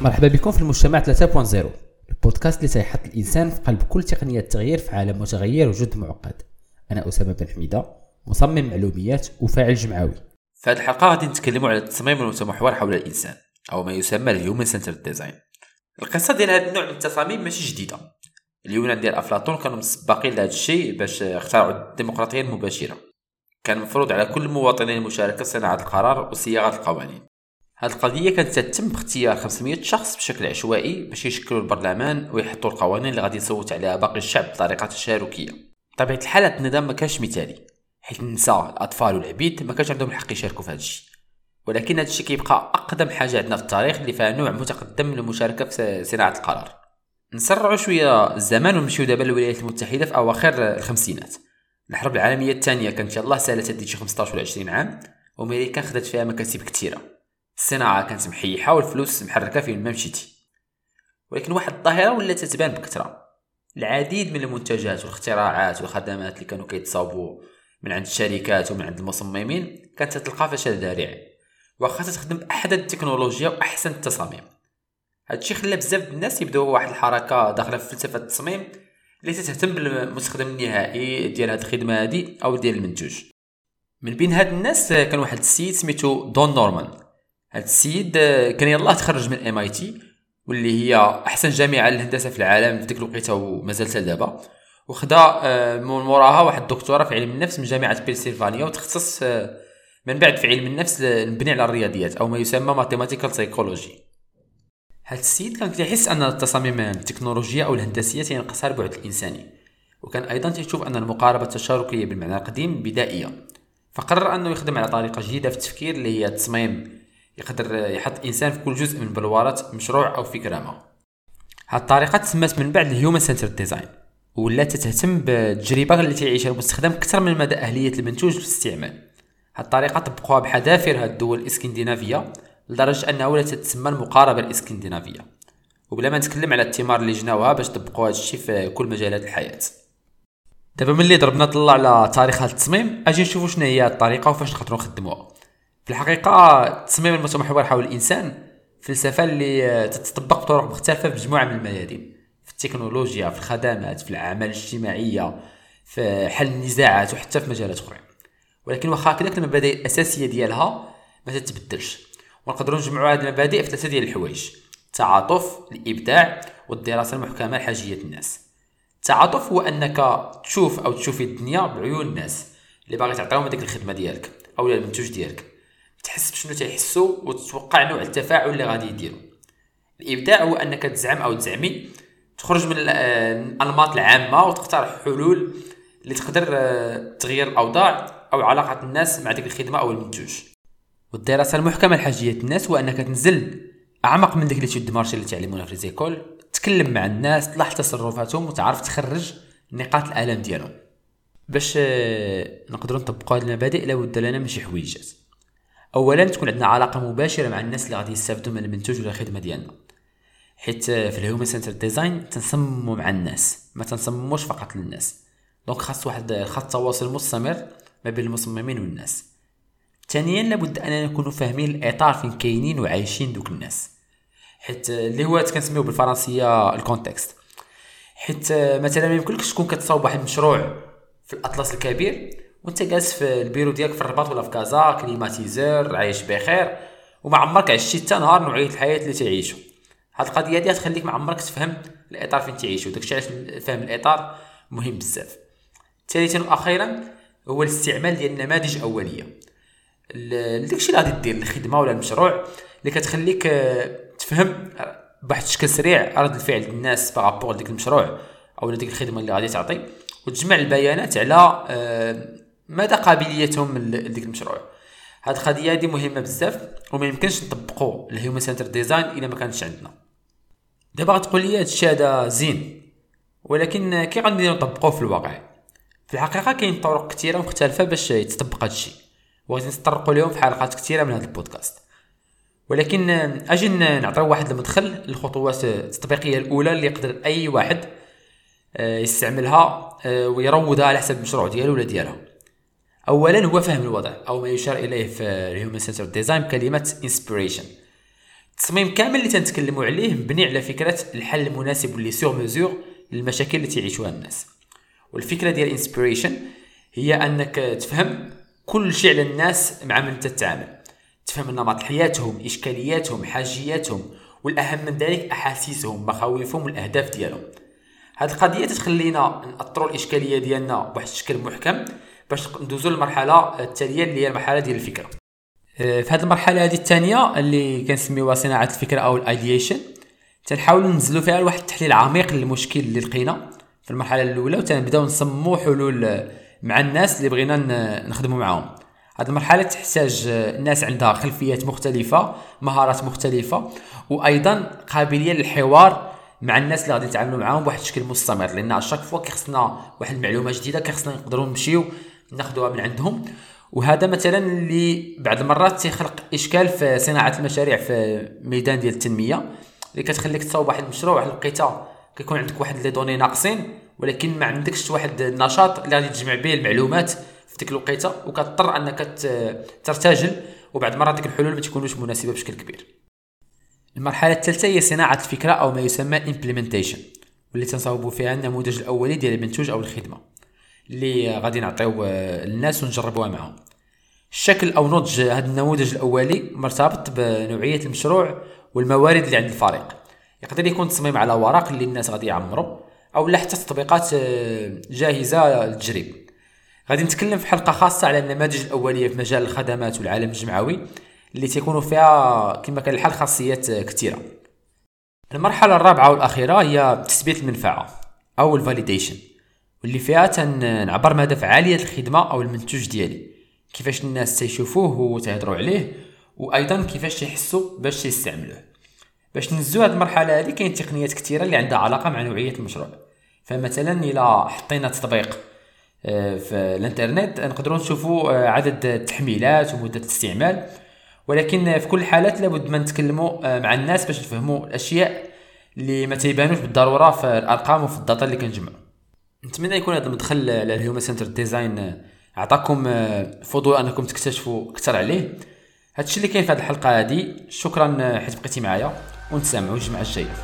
مرحبا بكم في المجتمع 3.0 البودكاست اللي سيحط الإنسان في قلب كل تقنية التغيير في عالم متغير وجد معقد. أنا أسامة بن حميدة مصمم معلوميات وفاعل جمعوي. في هذه الحلقة غادي نتكلموا على التصميم المتمحور حول الإنسان أو ما يسمى ال human-centred design. القصة ديال هذا النوع من التصاميم ماشي جديدة. اليونان ديال أفلاطون كانوا مسبقين لهذا الشيء باش اخترعوا الديمقراطية المباشرة. كان مفروض على كل المواطنين المشاركة في صناعة القرار وصياغة القوانين. هذه القضية كانت تتم باختيار 500 شخص بشكل عشوائي باش يشكلوا البرلمان ويحطوا القوانين اللي غادي يصوت عليها باقي الشعب بطريقة تشاركية. بطبيعة الحال هذا النظام ما كانش مثالي حيث النساء الأطفال والعبيد ما كانش عندهم الحق يشاركوا في هذا ولكن هذا الشيء كيبقى أقدم حاجة عندنا في التاريخ اللي فيها نوع متقدم من المشاركة في صناعة القرار. نسرعوا شوية الزمان ونمشيو دابا للولايات المتحدة في أواخر الخمسينات. الحرب العالمية الثانية كانت يلاه سالت هذه شي 15 ولا 20 عام وأمريكا خدت فيها مكاسب كثيرة. الصناعة كانت محيحة والفلوس محركة فين ما مشيتي. ولكن واحد الظاهرة ولات تتبان بكثرة. العديد من المنتجات والاختراعات والخدمات اللي كانوا كيتصاوبوا من عند الشركات ومن عند المصممين كانت تلقى فشل ذريع. واخا تخدم باحدث التكنولوجيا وأحسن التصاميم. هادشي خلى بزاف الناس يبداو واحد الحركة داخله في فلسفة التصميم اللي تهتم بالمستخدم النهائي ديال هاد الخدمة هادي أو ديال المنتوج. من بين هاد الناس كان واحد السيد سميتو دون نورمان. هاد السيد كان يلاه تخرج من MIT واللي هي أحسن جامعة للهندسة في العالم في ديك الوقيتة ومازال حتى دابا. وخدا من موراها واحد الدكتوراه في علم النفس من جامعة بنسلفانيا وتخصص من بعد في علم النفس مبني على الرياضيات أو ما يسمى mathematical psychology هاد السيد كان كيحس أن التصاميم التكنولوجية أو الهندسية تينقصها البعد الإنساني. وكان أيضا تيشوف أن المقاربة التشاركية بالمعنى القديم بدائية. فقرر أنه يخدم على طريقة جديدة في التفكير اللي هي التصميم يقدر يحط إنسان في كل جزء من بلوره مشروع أو فكرة ما. هاد الطريقة تسمات من بعد ال human-centred design ولات تهتم بالتجربة اللي تعيشها المستخدم أكثر من مدى أهلية المنتوج في الاستعمال. هاد الطريقة طبقوها بحذافير هاد الدول الإسكندنافية لدرجة أنها ولات تسمى المقاربة الإسكندنافية. وبلا ما نتكلم على الثمار اللي جناوها باش طبقوا هذا الشيء في كل مجالات الحياة. دابا ملي ضربنا طلع على تاريخ هذا التصميم أجي نشوفوا شنو هي الطريقة وفاش نقدروا نخدموها. في الحقيقة التصميم المتمحور حول الإنسان فلسفة اللي تتطبق بطرق مختلفة بمجموعه من الميادين في التكنولوجيا في الخدمات في الأعمال الاجتماعية في حل النزاعات وحتى في مجالات أخرى ولكن واخا هكذاك المبادئ الأساسية ديالها ما تتبدلش. ونقدروا نجمعوا هذه المبادئ في ثلاثة ديال الحوايج التعاطف الإبداع والدراسة المحكمة لحاجية الناس. التعاطف هو أنك تشوف أو تشوفي الدنيا بعيون الناس اللي باغي تعطيهم هذيك الخدمة ديالك أو المنتوج ديالك. تحس بشنو تيحسوا وتتوقع نوع التفاعل اللي غادي يديروا الإبداع هو انك تزعم أو تزعمي تخرج من الأنماط العامة وتقترح حلول اللي تقدر تغير الأوضاع أو علاقة الناس مع ديك الخدمة أو المنتوج. والدراسة المحكمة لحاجية الناس هو أنك تنزل أعمق من ديك l'étude de marché اللي تعلمونا في les écoles تكلم مع الناس تلاحظ تصرفاتهم وتعرف تخرج نقاط الألم ديالهم. باش نقدروا نطبقوا هذه المبادئ لابد لنا من شي حويجات. اولا تكون عندنا علاقة مباشرة مع الناس اللي غادي يستافدوا من المنتوج ولا الخدمة ديالنا. حيت في ال human-centred design تنصمموا مع الناس ما تنصمموش فقط للناس. donc خاص واحد خط تواصل مستمر ما بين المصممين والناس. ثانيا لابد أننا نكونوا فاهمين الإطار فين كاينين وعايشين دوك الناس. حيت اللي هو كنسميو بالفرنسية le contexte حيت مثلا ما يمكنلكش تكون كتصاوب واحد المشروع في الأطلس الكبير وانت جالس في البيرو ديالك في الرباط ولا في كازا climatiseur عايش بخير وما عمرك عشتي حتى نهار نوعيه الحياة اللي تعيشو هاد القضية دي تخليك ما عمرك تفهم الإطار فين تعيشو داكشي علاش فهم الإطار مهم بزاف. ثالثا وأخيرا هو الاستعمال ديال نماذج اوليه داكشي اللي غادي دير الخدمة ولا المشروع اللي كتخليك تفهم بواحد الشكل سريع رد الفعل ديال الناس par rapport ديك المشروع أو ديك الخدمة اللي غادي تعطي وتجمع البيانات على مدى قابليتهم لديك المشروع؟ هاد القضية هادي مهمة بزاف وما يمكنش نطبقوا ال human-centered design إلا ما عندنا. دابا غتقول لي هادشي هذا زين ولكن كي غنديرو نطبقوه في الواقع؟ في الحقيقة كاين طرق كثيرة مختلفة باش يتطبق هادشي وغادي نتطرقوا لهم في حلقات كثيرة من هذا البودكاست. ولكن أجي نعطيو واحد المدخل للخطوات التطبيقية الأولى اللي يقدر أي واحد يستعملها ويروضها على حسب المشروع ديالو ولا ديالها. اولا هو فهم الوضع أو ما يشار إليه في ال human-centered design بكلمه inspiration التصميم كامل اللي تنتكلموا عليه مبني على فكرة الحل المناسب واللي sur mesure للمشاكل اللي تعيشوها الناس. والفكرة ديال ال inspiration هي أنك تفهم كل شيء على الناس مع من تتعامل. تفهم نمط حياتهم إشكالياتهم حاجياتهم والأهم من ذلك أحاسيسهم مخاوفهم والأهداف ديالهم. هذه القضية تخلينا نأطروا الإشكالية ديالنا بواحد الشكل محكم باش ندوزو للمرحلة التالية اللي هي المرحلة ديال الفكرة. آه، في هذه المرحلة هذه الثانية اللي كنسميوها صناعة الفكرة أو ال ideation تنحاولوا ننزلوا فيها واحد التحليل عميق للمشكل اللي لقينا في المرحلة الأولى وتنبداو نصمموا حلول مع الناس اللي بغينا نخدموا معاهم. هذه المرحلة تحتاج الناس عندها خلفيات مختلفة مهارات مختلفة وأيضا قابلية للحوار مع الناس اللي غادي نتعاملوا معاهم بواحد الشكل مستمر لأن à chaque fois كيخصنا واحد المعلومة جديدة كيخصنا نقدروا نمشيو ناخذوها من عندهم. وهذا مثلا اللي بعض المرات تيخلق إشكال في صناعة المشاريع في ميدان ديال التنمية اللي كتخليك تصاوب واحد المشروع واحد الوقيته كيكون عندك واحد لي دوني ناقصين ولكن ما عندكش واحد النشاط اللي غادي تجمع به المعلومات في ديك الوقيتة وكتضطر أنك ترتجل. وبعد مرات ديك الحلول ما تكونوش مناسبة بشكل كبير. المرحلة الثالثة هي صناعة الفكرة أو ما يسمى implementation واللي تنصاوبوا فيها النموذج الأولي ديال المنتوج أو الخدمة. اللي غادي نعطيو للناس ونجربوها معاهم. الشكل أو نضج هذا النموذج الأولي مرتبط بنوعية المشروع والموارد اللي عند الفريق. يقدر يكون تصميم على ورق اللي الناس غادي يعمروا أو لا حتى تطبيقات آه، جاهزة للتجريب. غادي نتكلم في حلقة خاصة على النماذج الأولية في مجال الخدمات والعالم الجمعوي اللي تيكونوا فيها كما كان الحال خاصيات كثيره المرحلة الرابعة والأخيرة هي تثبيت المنفعة أو الفاليديشن واللي فيها تنعبر مدى فعاليه الخدمة أو المنتوج ديالي. كيفاش الناس تيشوفوه وتهضروا عليه وأيضا كيفاش يحسوا باش يستعملوه باش نزو هذه المرحلة هذه كاين تقنيات كثيرة اللي عندها علاقة مع نوعية المشروع. فمثلا إلى حطينا تطبيق آه، في الإنترنت نقدروا نشوفوا آه، عدد التحميلات ومدة الاستعمال. ولكن في كل الحالات لابد ما نتكلموا آه، مع الناس باش نفهموا الأشياء اللي ما تيبانوش بالضرورة في الأرقام وفي ال data اللي كنجمعوا. نتمنى يكون هذا المدخل على ال human-centered design اعطاكم فضول أنكم تكتشفوا أكثر عليه. هادشي اللي كاين في هذه الحلقة هذه شكرا حيت بقيتي معايا ونتسامعوا الجمعة الجاية.